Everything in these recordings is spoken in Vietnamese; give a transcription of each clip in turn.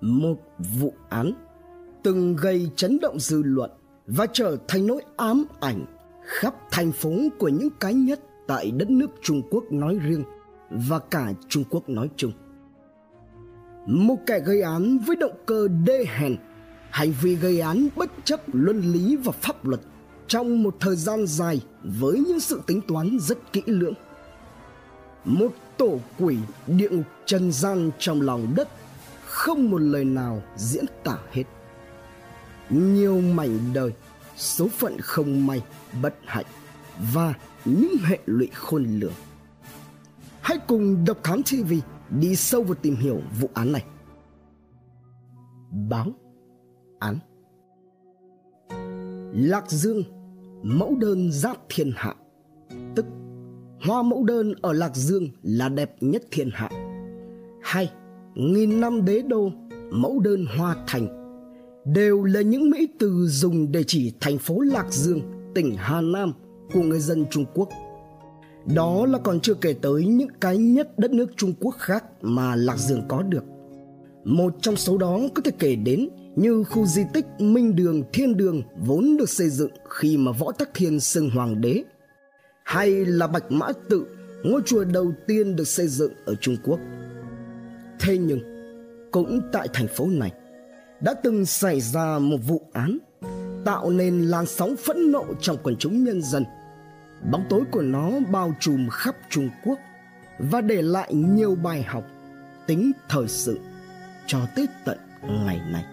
một vụ án từng gây chấn động dư luận và trở thành nỗi ám ảnh khắp thành phố của những cái nhất tại đất nước Trung Quốc nói riêng và cả Trung Quốc nói chung. Một kẻ gây án với động cơ đê hèn, hành vi gây án bất chấp luân lý và pháp luật trong một thời gian dài với những sự tính toán rất kỹ lưỡng. Một tổ quỷ địa ngục trần gian trong lòng đất không một lời nào diễn tả hết. Nhiều mảnh đời, số phận không may, bất hạnh, và những hệ lụy khôn lường. Hãy cùng độc thám tv đi sâu vào tìm hiểu vụ án này. Báo án. Lạc dương, mẫu đơn giáp thiên hạ. Tức, hoa mẫu đơn ở lạc dương là đẹp nhất thiên hạ. Hay nghìn năm đế đô, mẫu đơn hoa thành, đều là những mỹ từ dùng để chỉ thành phố lạc dương, tỉnh hà nam của người dân trung quốc. Đó là còn chưa kể tới những cái nhất đất nước trung quốc khác mà lạc dương có được. Một trong số đó có thể kể đến như khu di tích minh đường thiên đường vốn được xây dựng khi mà võ tắc thiên xưng hoàng đế, hay là bạch mã tự, ngôi chùa đầu tiên được xây dựng ở trung quốc thế nhưng, cũng tại thành phố này, đã từng xảy ra một vụ án tạo nên làn sóng phẫn nộ trong quần chúng nhân dân. Bóng tối của nó bao trùm khắp trung quốc và để lại nhiều bài học tính thời sự cho tới tận ngày nay.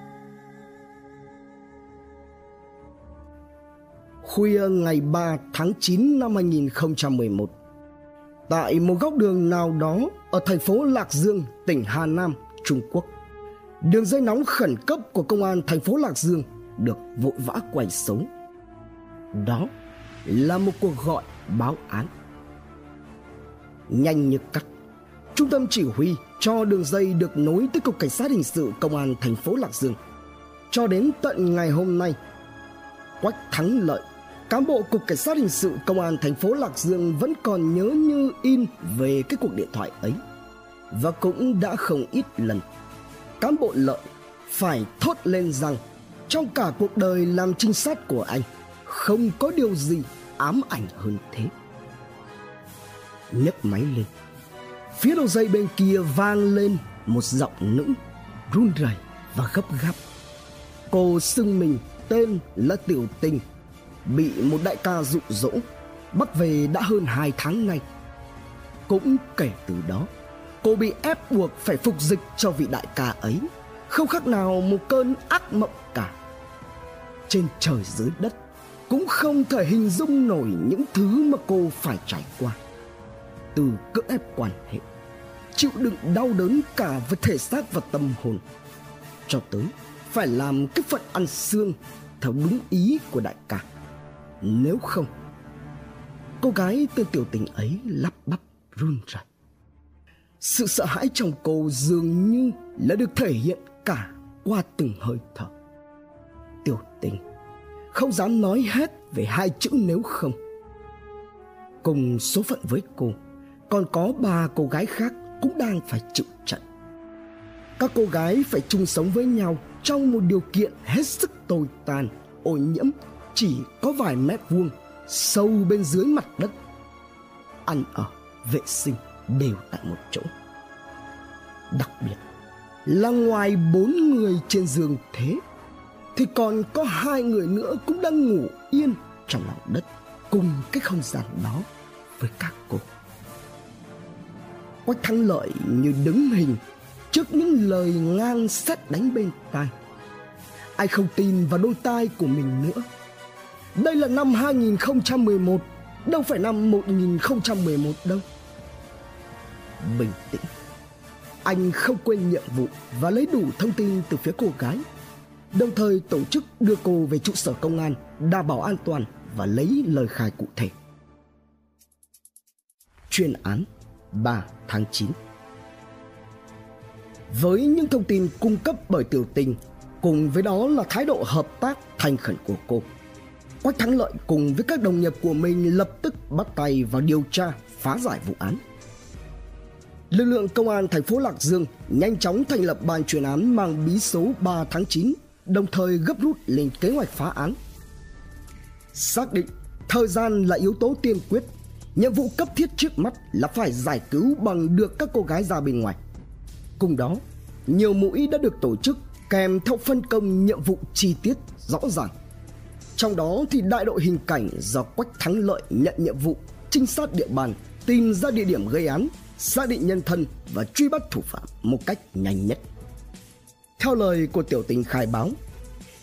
Khuya ngày 3 tháng 9 năm 2011 tại một góc đường nào đó ở thành phố Lạc Dương, tỉnh Hà Nam, Trung Quốc. Đường dây nóng khẩn cấp của công an thành phố Lạc Dương được vội vã quay sống. Đó là một cuộc gọi báo án. Nhanh như cắt, trung tâm chỉ huy cho đường dây được nối tới cục cảnh sát hình sự công an thành phố Lạc Dương. Cho đến tận ngày hôm nay, Quách Thắng Lợi cán bộ cục cảnh sát hình sự công an thành phố Lạc Dương vẫn còn nhớ như in về cái cuộc điện thoại ấy. Và cũng đã không ít lần, cán bộ lợi phải thốt lên rằng trong cả cuộc đời làm trinh sát của anh, không có điều gì ám ảnh hơn thế. Nhấc máy lên, phía đầu dây bên kia vang lên một giọng nữ run rẩy và gấp gáp. Cô xưng mình tên là tiểu tình bị một đại ca dụ dỗ, bắt về đã hơn hai tháng nay. Cũng kể từ đó, cô bị ép buộc phải phục dịch cho vị đại ca ấy. Không khác nào một cơn ác mộng cả. Trên trời dưới đất cũng không thể hình dung nổi những thứ mà cô phải trải qua. Từ cưỡng ép quan hệ, chịu đựng đau đớn cả về thể xác và tâm hồn, cho tới phải làm cái phận ăn xương theo đúng ý của đại ca nếu không, cô gái tên tiểu tình ấy lắp bắp run rẩy. Sự sợ hãi trong cô dường như là được thể hiện cả qua từng hơi thở. Tiểu tình, không dám nói hết về hai chữ nếu không. Cùng số phận với cô, còn có ba cô gái khác cũng đang phải chịu trận. Các cô gái phải chung sống với nhau trong một điều kiện hết sức tồi tàn, ô nhiễm chỉ có vài mét vuông, sâu bên dưới mặt đất, ăn ở vệ sinh đều tại một chỗ. Đặc biệt là ngoài bốn người trên giường thế, thì còn có hai người nữa cũng đang ngủ yên trong lòng đất cùng cái không gian đó với các cô. Quách thắng lợi như đứng hình trước những lời ngang sắt đánh bên tai. Ai không tin vào đôi tai của mình nữa đây là năm 2011 Đâu phải năm 1011 đâu. Bình tĩnh. Anh không quên nhiệm vụ Và lấy đủ thông tin từ phía cô gái. Đồng thời tổ chức đưa cô về trụ sở công an, Đảm bảo an toàn Và lấy lời khai cụ thể. Chuyên án 3 tháng 9 Với những thông tin cung cấp bởi tiểu tình, Cùng với đó là thái độ hợp tác, thành khẩn của cô. Quách Thắng Lợi cùng với các đồng nghiệp của mình lập tức bắt tay vào điều tra phá giải vụ án. lực lượng công an thành phố Lạc Dương nhanh chóng thành lập ban chuyên án mang bí số 3 tháng 9, đồng thời gấp rút lên kế hoạch phá án. Xác định thời gian là yếu tố tiên quyết, nhiệm vụ cấp thiết trước mắt là phải giải cứu bằng được các cô gái ra bên ngoài. Cùng đó, nhiều mũi đã được tổ chức kèm theo phân công nhiệm vụ chi tiết rõ ràng. Trong đó thì đại đội hình cảnh do Quách Thắng Lợi nhận nhiệm vụ trinh sát địa bàn, tìm ra địa điểm gây án, xác định nhân thân và truy bắt thủ phạm một cách nhanh nhất. Theo lời của tiểu tình khai báo,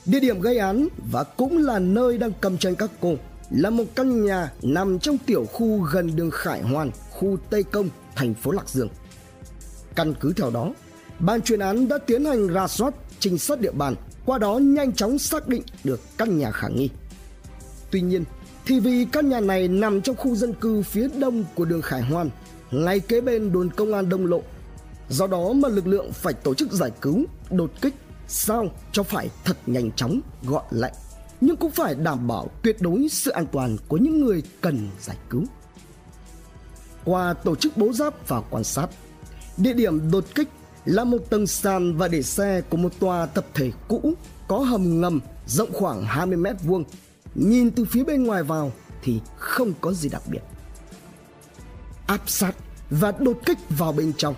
địa điểm gây án và cũng là nơi đang cầm chân các cô là một căn nhà nằm trong tiểu khu gần đường Khải Hoàn, khu Tây Công, thành phố Lạc Dương. Căn cứ theo đó, ban chuyên án đã tiến hành ra soát trinh sát địa bàn, qua đó nhanh chóng xác định được căn nhà khả nghi. Tuy nhiên, thì vì căn nhà này nằm trong khu dân cư phía đông của đường Khải Hoàn, ngay kế bên đồn công an Đông Lộ. Do đó mà lực lượng phải tổ chức giải cứu, đột kích sao cho phải thật nhanh chóng, gọn lẹ nhưng cũng phải đảm bảo tuyệt đối sự an toàn của những người cần giải cứu. Qua tổ chức bố giáp và quan sát, địa điểm đột kích là một tầng sàn và để xe của một tòa tập thể cũ có hầm ngầm rộng khoảng 20 mét vuông. Nhìn từ phía bên ngoài vào thì không có gì đặc biệt. Áp sát và đột kích vào bên trong,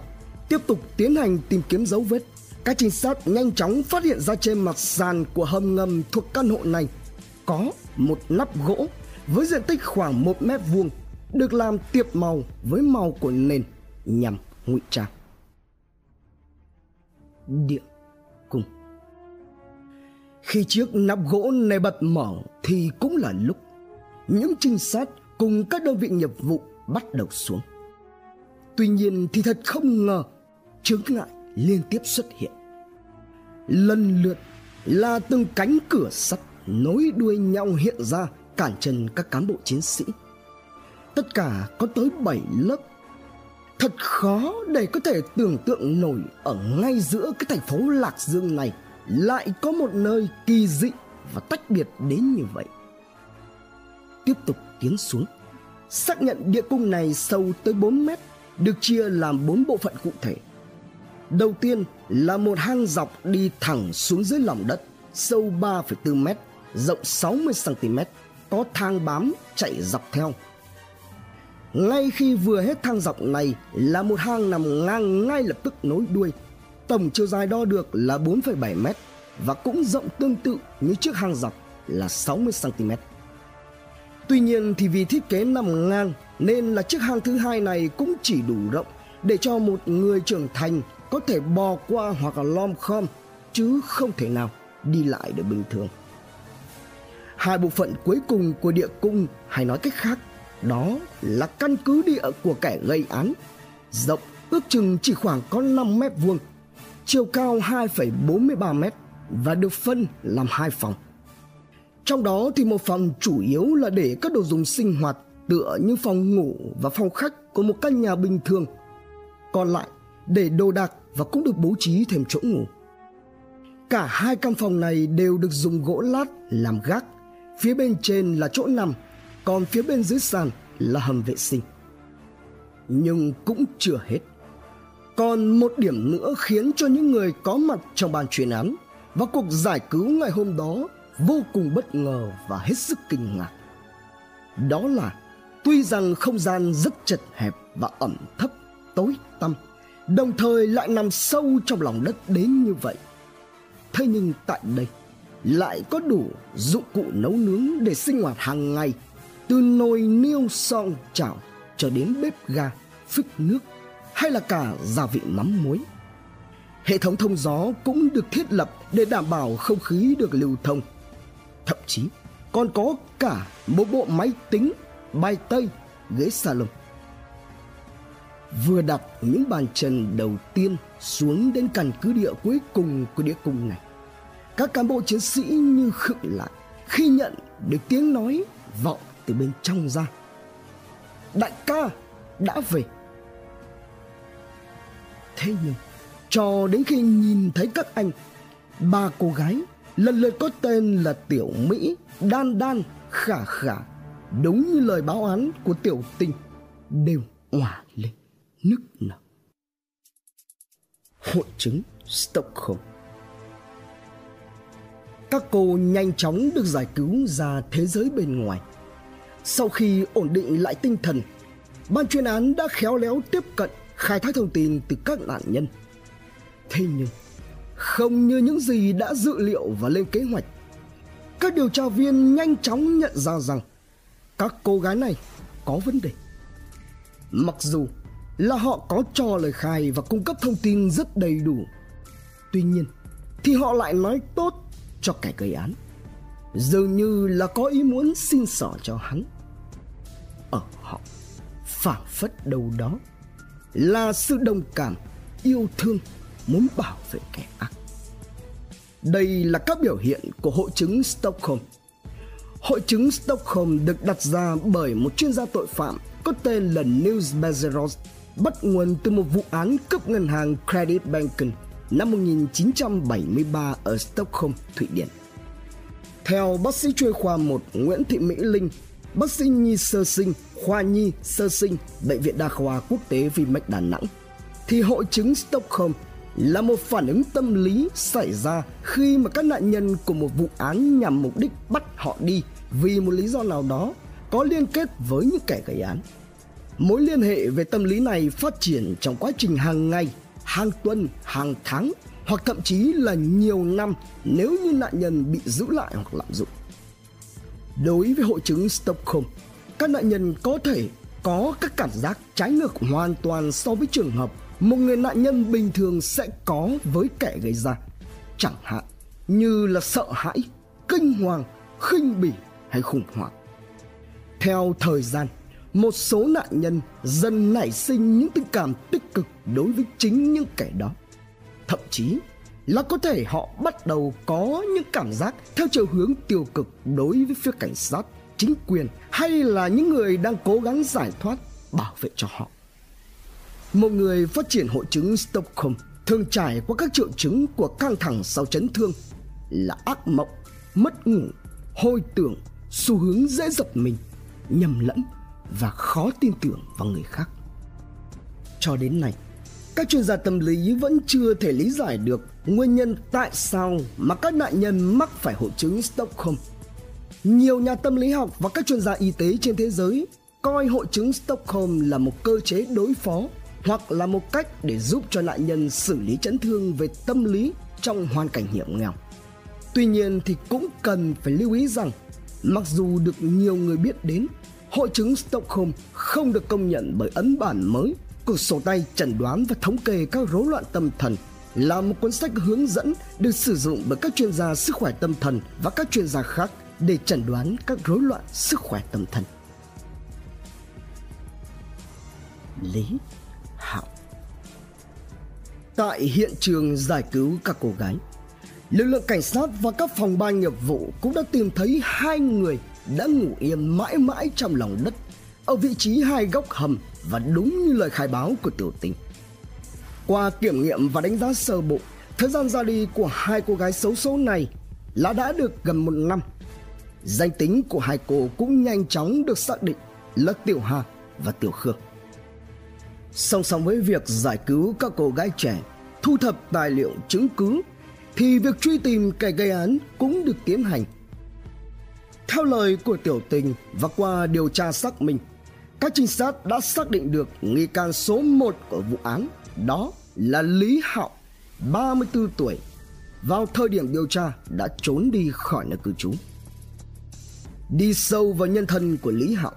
tiếp tục tiến hành tìm kiếm dấu vết. Các trinh sát nhanh chóng phát hiện ra trên mặt sàn của hầm ngầm thuộc căn hộ này có một nắp gỗ với diện tích khoảng 1 mét vuông được làm tiệp màu với màu của nền nhằm ngụy trang địa cung. Khi chiếc nắp gỗ này bật mở thì cũng là lúc những trinh sát cùng các đơn vị nghiệp vụ bắt đầu xuống. Tuy nhiên thì thật không ngờ, chướng ngại liên tiếp xuất hiện. Lần lượt là từng cánh cửa sắt nối đuôi nhau hiện ra cản chân các cán bộ chiến sĩ. Tất cả có tới 7 lớp Thật khó để có thể tưởng tượng nổi ở ngay giữa cái thành phố Lạc Dương này lại có một nơi kỳ dị và tách biệt đến như vậy. Tiếp tục tiến xuống, xác nhận địa cung này sâu tới 4 mét, được chia làm 4 bộ phận cụ thể. Đầu tiên là một hang dọc đi thẳng xuống dưới lòng đất, sâu 3,4 mét, rộng 60 cm, có thang bám chạy dọc theo ngay khi vừa hết thang dọc này là một hang nằm ngang ngay lập tức nối đuôi. Tổng chiều dài đo được là 4,7 mét và cũng rộng tương tự như chiếc hang dọc là 60 cm. Tuy nhiên thì vì thiết kế nằm ngang nên là chiếc hang thứ hai này cũng chỉ đủ rộng để cho một người trưởng thành có thể bò qua hoặc là lom khom chứ không thể nào đi lại được bình thường. Hai bộ phận cuối cùng của địa cung hay nói cách khác đó là căn cứ địa của kẻ gây án, rộng ước chừng chỉ khoảng có 5 mét vuông, chiều cao 2,43 mét và được phân làm hai phòng. Trong đó thì một phòng chủ yếu là để các đồ dùng sinh hoạt tựa như phòng ngủ và phòng khách của một căn nhà bình thường. Còn lại để đồ đạc và cũng được bố trí thêm chỗ ngủ. Cả hai căn phòng này đều được dùng gỗ lát làm gác. Phía bên trên là chỗ nằm còn phía bên dưới sàn là hầm vệ sinh. Nhưng cũng chưa hết. Còn một điểm nữa khiến cho những người có mặt trong ban chuyên án và cuộc giải cứu ngày hôm đó vô cùng bất ngờ và hết sức kinh ngạc. Đó là tuy rằng không gian rất chật hẹp và ẩm thấp, tối tăm, đồng thời lại nằm sâu trong lòng đất đến như vậy. Thế nhưng tại đây lại có đủ dụng cụ nấu nướng để sinh hoạt hàng ngày từ nồi niêu xong chảo cho đến bếp ga, phích nước, hay là cả gia vị mắm muối. Hệ thống thông gió cũng được thiết lập để đảm bảo không khí được lưu thông. Thậm chí, còn có cả một bộ máy tính, bài tây ghế salon. Vừa đặt những bàn chân đầu tiên xuống đến căn cứ địa cuối cùng của địa cung này, các cán bộ chiến sĩ như khựng lại khi nhận được tiếng nói vọng từ bên trong ra đại ca đã về thế nhưng, cho đến khi nhìn thấy các anh, ba cô gái lần lượt có tên là tiểu mỹ, đan đan, khả khả, đúng như lời báo án của tiểu tinh đều òa lên, nức nở hội chứng Stockholm. Các cô nhanh chóng được giải cứu ra thế giới bên ngoài. Sau khi ổn định lại tinh thần, ban chuyên án đã khéo léo tiếp cận khai thác thông tin từ các nạn nhân. Thế nhưng, không như những gì đã dự liệu và lên kế hoạch, các điều tra viên nhanh chóng nhận ra rằng các cô gái này có vấn đề. Mặc dù là họ có cho lời khai và cung cấp thông tin rất đầy đủ, tuy nhiên thì họ lại nói tốt cho kẻ gây án, dường như là có ý muốn xin xỏ cho hắn. Họ phảng phất đâu đó là sự đồng cảm, yêu thương, muốn bảo vệ kẻ ác. Đây là các biểu hiện của hội chứng Stockholm. Hội chứng Stockholm được đặt ra bởi một chuyên gia tội phạm có tên là Nils Bezeros, bắt nguồn từ một vụ án cướp ngân hàng Credit Banken năm 1973 ở Stockholm, Thụy Điển. Theo bác sĩ chuyên khoa 1 Nguyễn Thị Mỹ Linh, bác sĩ nhi sơ sinh, khoa nhi sơ sinh, Bệnh viện Đa khoa Quốc tế Vinmec Đà Nẵng, thì hội chứng Stockholm là một phản ứng tâm lý xảy ra khi mà các nạn nhân của một vụ án nhằm mục đích bắt họ đi vì một lý do nào đó có liên kết với những kẻ gây án. Mối liên hệ về tâm lý này phát triển trong quá trình hàng ngày, hàng tuần, hàng tháng hoặc thậm chí là nhiều năm nếu như nạn nhân bị giữ lại hoặc lạm dụng. Đối với hội chứng Stockholm, các nạn nhân có thể có các cảm giác trái ngược hoàn toàn so với trường hợp một người nạn nhân bình thường sẽ có với kẻ gây ra. Chẳng hạn như là sợ hãi kinh hoàng khinh bỉ hay khủng hoảng. Theo thời gian một số nạn nhân dần nảy sinh những tình cảm tích cực đối với chính những kẻ đó. Thậm chí là có thể họ bắt đầu có những cảm giác theo chiều hướng tiêu cực đối với phía cảnh sát chính quyền hay là những người đang cố gắng giải thoát bảo vệ cho họ một người phát triển hội chứng Stockholm thường trải qua các triệu chứng của căng thẳng sau chấn thương là ác mộng, mất ngủ, hồi tưởng, xu hướng dễ giật mình, nhầm lẫn và khó tin tưởng vào người khác. Cho đến nay, các chuyên gia tâm lý vẫn chưa thể lý giải được nguyên nhân tại sao mà các nạn nhân mắc phải hội chứng Stockholm. Nhiều nhà tâm lý học và các chuyên gia y tế trên thế giới coi hội chứng Stockholm là một cơ chế đối phó hoặc là một cách để giúp cho nạn nhân xử lý chấn thương về tâm lý trong hoàn cảnh hiểm nghèo. Tuy nhiên thì cũng cần phải lưu ý rằng mặc dù được nhiều người biết đến, hội chứng Stockholm không được công nhận bởi ấn bản mới của sổ tay chẩn đoán và thống kê các rối loạn tâm thần là một cuốn sách hướng dẫn được sử dụng bởi các chuyên gia sức khỏe tâm thần và các chuyên gia khác để chẩn đoán các rối loạn sức khỏe tâm thần. Lý Hạo Tại hiện trường giải cứu các cô gái, Lực lượng cảnh sát và các phòng ban nghiệp vụ cũng đã tìm thấy hai người đã ngủ yên mãi mãi trong lòng đất ở vị trí hai góc hầm và đúng như lời khai báo của tiểu tình. Qua kiểm nghiệm và đánh giá sơ bộ, thời gian ra đi của hai cô gái xấu số này là đã được gần một năm. Danh tính của hai cô cũng nhanh chóng được xác định là Tiểu Hà và Tiểu Khương. Song song với việc giải cứu các cô gái trẻ, thu thập tài liệu chứng cứ thì việc truy tìm kẻ gây án cũng được tiến hành. Theo lời của tiểu tình và qua điều tra xác minh, các trinh sát đã xác định được nghi can số 1 của vụ án, đó là Lý Hạo, 34 tuổi, vào thời điểm điều tra đã trốn đi khỏi nơi cư trú. Đi sâu vào nhân thân của Lý Hạo,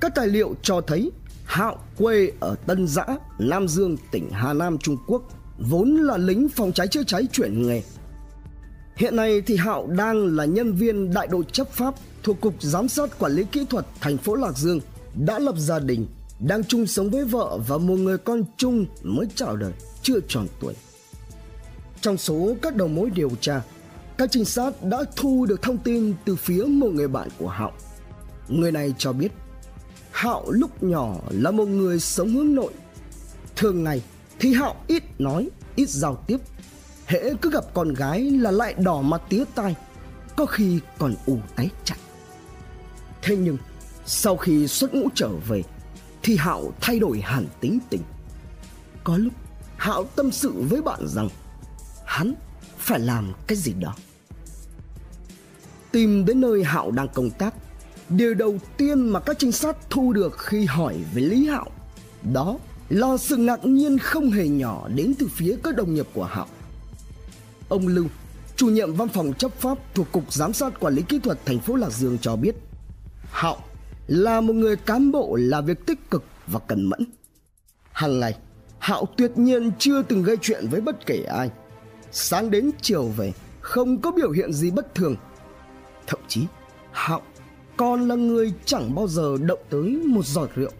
các tài liệu cho thấy Hạo quê ở Tân Giã, Nam Dương, tỉnh Hà Nam, Trung Quốc, vốn là lính phòng cháy chữa cháy chuyển nghề. Hiện nay thì Hạo đang là nhân viên đại đội chấp pháp thuộc Cục Giám sát Quản lý Kỹ thuật thành phố Lạc Dương, đã lập gia đình, đang chung sống với vợ và một người con chung mới chào đời, chưa tròn tuổi. Trong số các đầu mối điều tra, các trinh sát đã thu được thông tin từ phía một người bạn của Hạo. Người này cho biết Hạo lúc nhỏ là một người sống hướng nội. Thường ngày thì Hạo ít nói, ít giao tiếp. Hễ cứ gặp con gái là lại đỏ mặt tía tai, có khi còn ù tái chặt. Thế nhưng sau khi xuất ngũ trở về thì Hạo thay đổi hẳn tính tình. Có lúc Hạo tâm sự với bạn rằng hắn phải làm cái gì đó. Tìm đến nơi Hạo đang công tác, điều đầu tiên mà các trinh sát thu được khi hỏi về Lý Hạo đó là sự ngạc nhiên không hề nhỏ đến từ phía các đồng nghiệp của Hạo. Ông Lưu, chủ nhiệm văn phòng chấp pháp thuộc Cục Giám sát Quản lý Kỹ thuật thành phố Lạc Dương cho biết, Hạo là một người cán bộ là việc tích cực và cẩn mẫn. Hàng ngày, Hạo tuyệt nhiên chưa từng gây chuyện với bất kể ai. Sáng đến chiều về, không có biểu hiện gì bất thường. Thậm chí, Hạo còn là người chẳng bao giờ động tới một giọt rượu,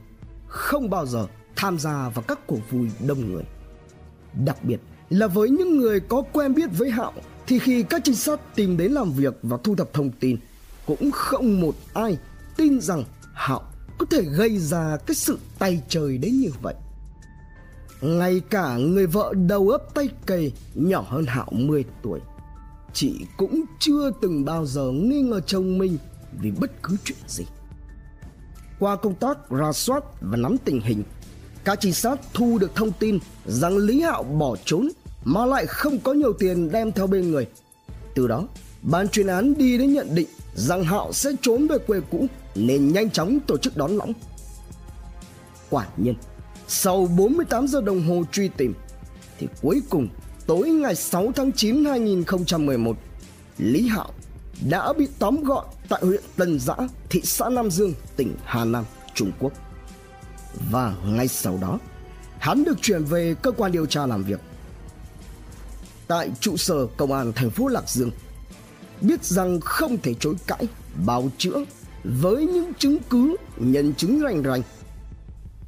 không bao giờ tham gia vào các cuộc vui đông người. Đặc biệt là với những người có quen biết với Hạo thì khi các trinh sát tìm đến làm việc và thu thập thông tin cũng không một ai tin rằng Hạo có thể gây ra cái sự tay trời đến như vậy. Ngay cả người vợ đầu ấp tay cây nhỏ hơn Hạo 10 tuổi, Chị cũng chưa từng bao giờ nghi ngờ chồng mình vì bất cứ chuyện gì. Qua công tác, ra soát và nắm tình hình, Các trinh sát thu được thông tin rằng Lý Hạo bỏ trốn Mà lại không có nhiều tiền đem theo bên người. Từ đó, ban chuyên án đi đến nhận định rằng Hạo sẽ trốn về quê cũ. Nên nhanh chóng tổ chức đón lõng Quả nhiên sau 48 giờ đồng hồ truy tìm thì cuối cùng tối ngày 6 tháng 9 2011 Lý Hạo đã bị tóm gọn tại huyện Tân Giã, thị xã Nam Dương, tỉnh Hà Nam, Trung Quốc. Và ngay sau đó, hắn được chuyển về cơ quan điều tra làm việc. Tại trụ sở công an thành phố Lạc Dương, biết rằng không thể chối cãi, bào chữa với những chứng cứ, nhân chứng rành rành.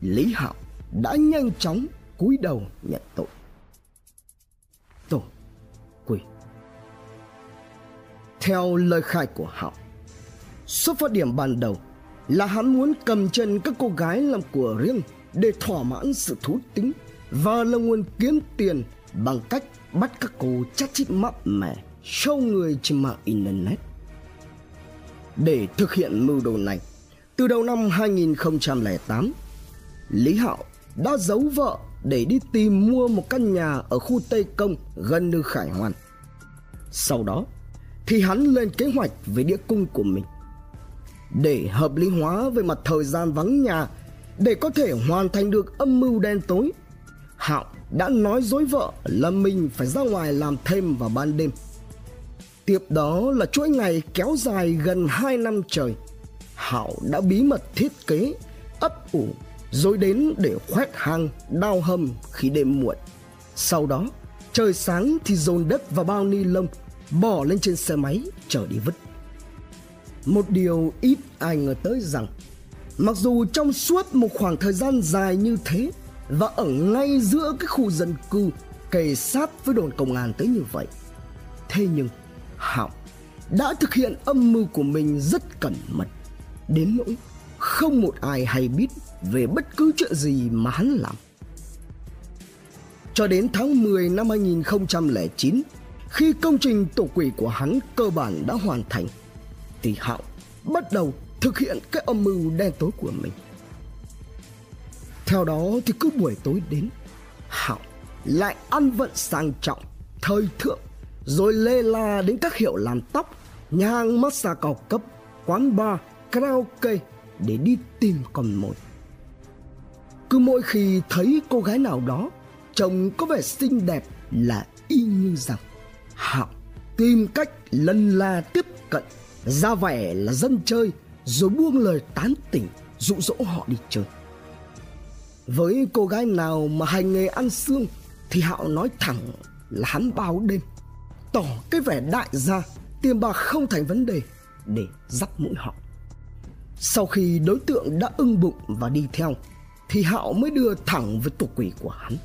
Lý Hạo đã nhanh chóng cúi đầu nhận tội tổ quỷ theo lời khai của hạo, xuất phát điểm ban đầu là hắn muốn cầm chân các cô gái làm của riêng để thỏa mãn sự thú tính và là nguồn kiếm tiền bằng cách bắt các cô chát chít mập mẻ, show người trên mạng internet để thực hiện mưu đồ này từ đầu năm 2008 Lý Hạo đã giấu vợ để đi tìm mua một căn nhà ở khu Tây Công gần như Khải Hoàn. Sau đó thì hắn lên kế hoạch về địa cung của mình. Để hợp lý hóa về mặt thời gian vắng nhà để có thể hoàn thành được âm mưu đen tối, Hạo đã nói dối vợ là mình phải ra ngoài làm thêm vào ban đêm. Tiếp đó là chuỗi ngày kéo dài gần 2 năm trời. Hạo đã bí mật thiết kế, ấp ủ rồi đến để khoét hang đào hầm khi đêm muộn sau đó trời sáng thì dồn đất vào bao ni lông bỏ lên trên xe máy chở đi vứt một điều ít ai ngờ tới rằng mặc dù trong suốt một khoảng thời gian dài như thế và ở ngay giữa cái khu dân cư kề sát với đồn công an tới như vậy thế nhưng hạo đã thực hiện âm mưu của mình rất cẩn mật đến nỗi không một ai hay biết về bất cứ chuyện gì mà hắn làm. Cho đến tháng 10 năm 2009, khi công trình tổ quỷ của hắn cơ bản đã hoàn thành, thì Hạo bắt đầu thực hiện cái âm mưu đen tối của mình. Theo đó thì cứ buổi tối đến, Hạo lại ăn vận sang trọng, thời thượng, rồi lê la đến các hiệu làm tóc, nhà hàng massage cao cấp, quán bar, karaoke để đi tìm con mồi. Cứ mỗi khi thấy cô gái nào đó trông có vẻ xinh đẹp là y như rằng hạo tìm cách lần la tiếp cận ra vẻ là dân chơi rồi buông lời tán tỉnh dụ dỗ họ đi chơi. Với cô gái nào mà hành nghề ăn xương thì hạo nói thẳng là hắn bao đêm tỏ cái vẻ đại gia tiền bạc không thành vấn đề để dắt mũi họ sau khi đối tượng đã ưng bụng và đi theo thì Hạo mới đưa thẳng với tổ quỷ của hắn.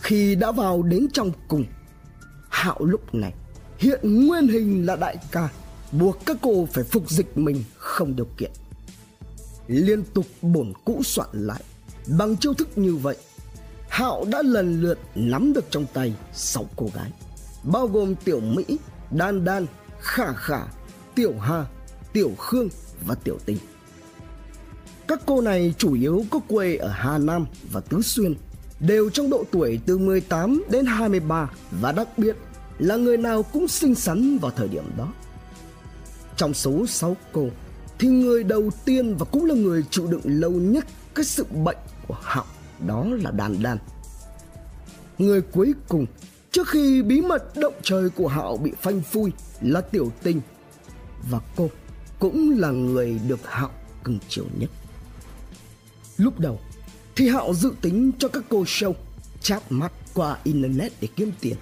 Khi đã vào đến trong cùng, Hạo lúc này hiện nguyên hình là đại ca, buộc các cô phải phục dịch mình không điều kiện. Liên tục bổn cũ soạn lại, bằng chiêu thức như vậy, Hạo đã lần lượt nắm được trong tay sáu cô gái, bao gồm Tiểu Mỹ, Đan Đan, Khả Khả, Tiểu Hà, Tiểu Khương và Tiểu Tình. Các cô này chủ yếu có quê ở Hà Nam và Tứ Xuyên, đều trong độ tuổi từ 18 đến 23 và đặc biệt là người nào cũng xinh xắn vào thời điểm đó. Trong số 6 cô thì người đầu tiên và cũng là người chịu đựng lâu nhất cái sự bệnh của họng đó là Đan Đan. Người cuối cùng trước khi bí mật động trời của Hạo bị phanh phui là Tiểu Tình và cô cũng là người được Hạo cưng chiều nhất. Lúc đầu thì Hạo dự tính cho các cô show chat mắt qua internet để kiếm tiền.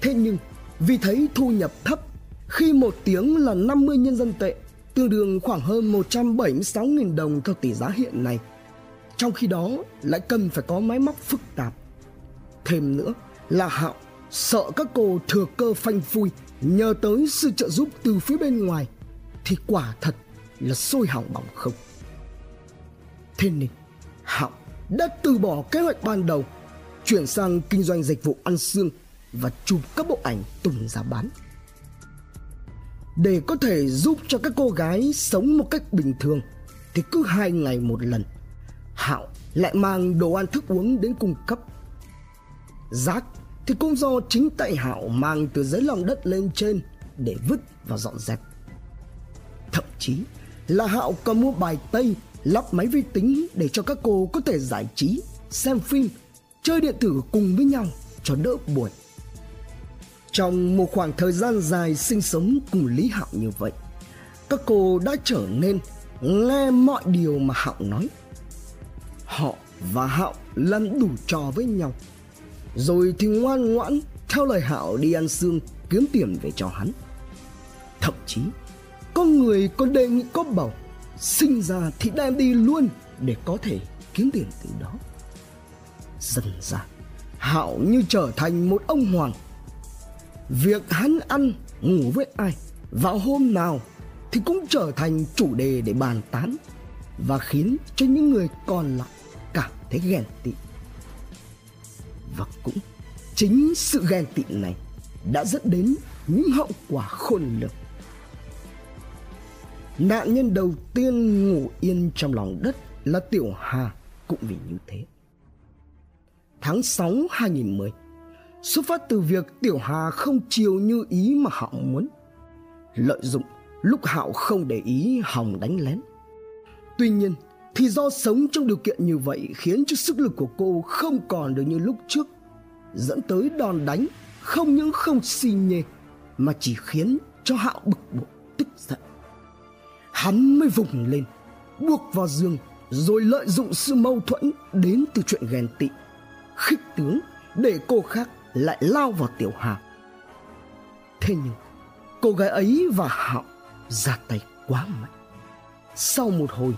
Thế nhưng vì thấy thu nhập thấp, khi một tiếng là 50 nhân dân tệ, tương đương khoảng hơn 176.000 đồng theo tỷ giá hiện nay. Trong khi đó lại cần phải có máy móc phức tạp. Thêm nữa là Hạo sợ các cô thừa cơ phanh phui, nhờ tới sự trợ giúp từ phía bên ngoài, thì quả thật là sôi hỏng bỏng không. Thế nên, Hạo đã từ bỏ kế hoạch ban đầu, chuyển sang kinh doanh dịch vụ ăn xương và chụp các bộ ảnh tung ra bán để có thể giúp cho các cô gái sống một cách bình thường, thì cứ hai ngày một lần, hạo lại mang đồ ăn thức uống đến cung cấp rác thì cũng do chính tại hạo mang từ dưới lòng đất lên trên để vứt và dọn dẹp. Thậm chí là hạo còn mua bài tây lắp máy vi tính để cho các cô có thể giải trí xem phim chơi điện tử cùng với nhau cho đỡ buồn. Trong một khoảng thời gian dài sinh sống cùng Lý Hạo như vậy, các cô đã trở nên nghe mọi điều mà Hạo nói. Họ và Hạo lăn đủ trò với nhau, rồi thì ngoan ngoãn theo lời Hạo đi ăn xương kiếm tiền về cho hắn. Thậm chí, có người còn đề nghị có bảo sinh ra thì đem đi luôn để có thể kiếm tiền từ đó. Dần ra, Hạo như trở thành một ông hoàng việc hắn ăn ngủ với ai vào hôm nào thì cũng trở thành chủ đề để bàn tán và khiến cho những người còn lại cảm thấy ghen tị và cũng chính sự ghen tị này đã dẫn đến những hậu quả khôn lường nạn nhân đầu tiên ngủ yên trong lòng đất là Tiểu Hà cũng vì như thế. Tháng 6 2010, xuất phát từ việc Tiểu Hà không chiều như ý mà Hạo muốn. Lợi dụng lúc Hạo không để ý Hồng đánh lén. Tuy nhiên, thì do sống trong điều kiện như vậy khiến cho sức lực của cô không còn được như lúc trước, dẫn tới đòn đánh không những không xi nhê mà chỉ khiến cho Hạo bực bội tức giận. Hắn mới vùng lên, buộc vào giường rồi lợi dụng sự mâu thuẫn đến từ chuyện ghen tị, khích tướng để cô khác lại lao vào tiểu hà. Thế nhưng cô gái ấy và hạo ra tay quá mạnh. Sau một hồi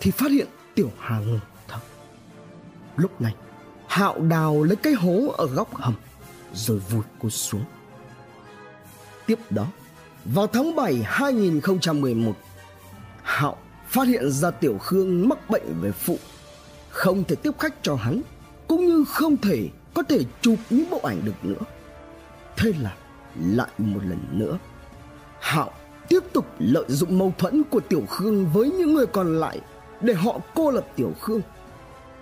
thì phát hiện tiểu hà ngừng thở lúc này, hạo đào lấy cái hố ở góc hầm, rồi vùi cô xuống. Tiếp đó, vào tháng 7 2011 Hạo phát hiện ra Tiểu Khương mắc bệnh về phụ, Không thể tiếp khách cho hắn, Cũng như không thể có thể chụp những bộ ảnh được nữa. Thế là lại một lần nữa, hạo tiếp tục lợi dụng mâu thuẫn của tiểu khương với những người còn lại để họ cô lập tiểu khương.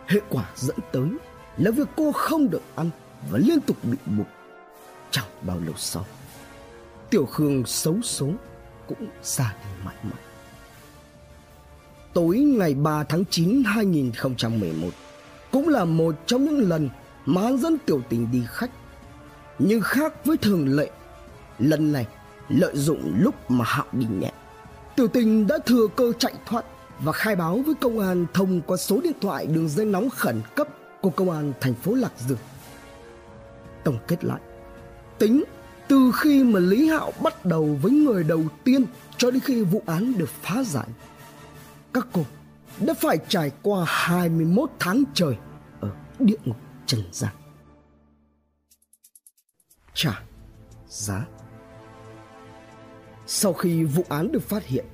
Hệ quả dẫn tới là việc cô không được ăn và liên tục bị mục chẳng bao lâu sau, tiểu khương xấu số cũng ra đi mãi mãi. Tối ngày 3 tháng 9 2011 cũng là một trong những lần mà hắn dẫn tiểu tình đi khách. Nhưng khác với thường lệ, lần này lợi dụng lúc mà hạo đi nhẹ, tiểu tình đã thừa cơ chạy thoát và khai báo với công an thông qua số điện thoại đường dây nóng khẩn cấp của công an thành phố lạc dương. Tổng kết lại, tính từ khi mà lý hạo bắt đầu với người đầu tiên cho đến khi vụ án được phá giải, các cô đã phải trải qua 21 tháng trời ở địa ngục trần gian. Trả giá. Sau khi vụ án được phát hiện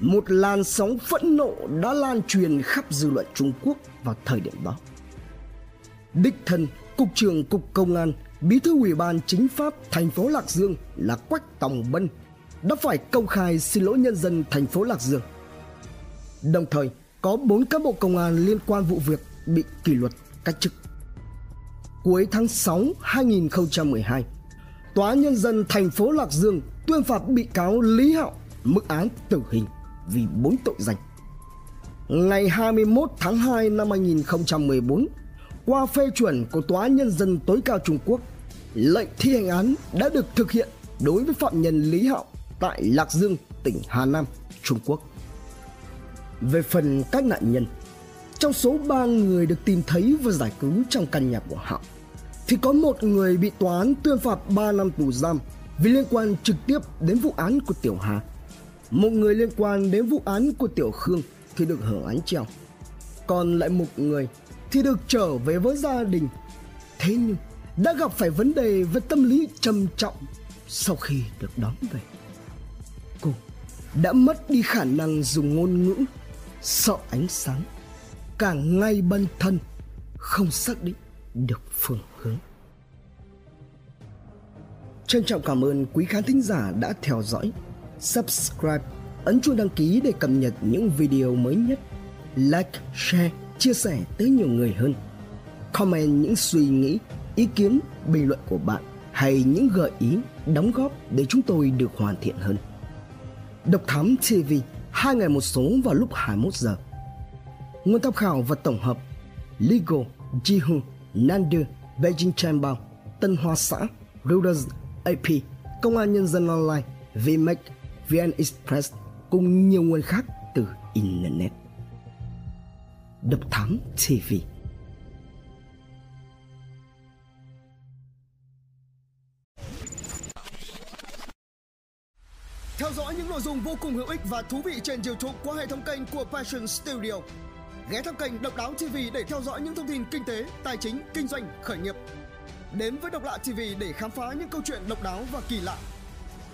một làn sóng phẫn nộ đã lan truyền khắp dư luận Trung Quốc vào thời điểm đó. Đích thân Cục trưởng Cục Công an, Bí thư Ủy ban Chính pháp thành phố Lạc Dương là Quách Tòng Bân đã phải công khai xin lỗi nhân dân thành phố Lạc Dương. Đồng thời, có bốn cán bộ công an liên quan vụ việc bị kỷ luật cách chức. Cuối tháng 6 2012, Tòa Nhân dân thành phố Lạc Dương tuyên phạt bị cáo Lý Hạo mức án tử hình vì bốn tội danh. Ngày 21 tháng 2 năm 2014, qua phê chuẩn của Tòa Nhân dân tối cao Trung Quốc, lệnh thi hành án đã được thực hiện đối với phạm nhân Lý Hạo tại Lạc Dương, tỉnh Hà Nam, Trung Quốc. Về phần các nạn nhân, trong số 3 người được tìm thấy và giải cứu trong căn nhà của Hạo, thì có một người bị tòa án tuyên phạt 3 năm tù giam vì liên quan trực tiếp đến vụ án của Tiểu Hà. Một người liên quan đến vụ án của Tiểu Khương thì được hưởng án treo. Còn lại một người thì được trở về với gia đình. Thế nhưng đã gặp phải vấn đề về tâm lý trầm trọng sau khi được đón về. Cô đã mất đi khả năng dùng ngôn ngữ, sợ ánh sáng, cả ngay bản thân không xác định được phương hướng. Trân trọng cảm ơn quý khán thính giả đã theo dõi. Subscribe, ấn chuông đăng ký để cập nhật những video mới nhất. Like, share, chia sẻ tới nhiều người hơn. Comment những suy nghĩ, ý kiến, bình luận của bạn hay những gợi ý, đóng góp để chúng tôi được hoàn thiện hơn. Độc Thám TV, hai ngày một số vào lúc 21 giờ. Nguồn tham khảo và tổng hợp LIGO, Jihu, Nandu, Beijing Chambao, Tân Hoa Xã, Reuters, AP, Công an Nhân dân Online, VMAX, VN Express cùng nhiều nguồn khác từ Internet. Độc Thắng TV Theo dõi những nội dung vô cùng hữu ích và thú vị trên YouTube qua hệ thống kênh của Passion Studio. Ghé thăm kênh Độc Đáo TV để theo dõi những thông tin kinh tế, tài chính, kinh doanh, khởi nghiệp. Đến với Độc Lạ TV để khám phá những câu chuyện độc đáo và kỳ lạ.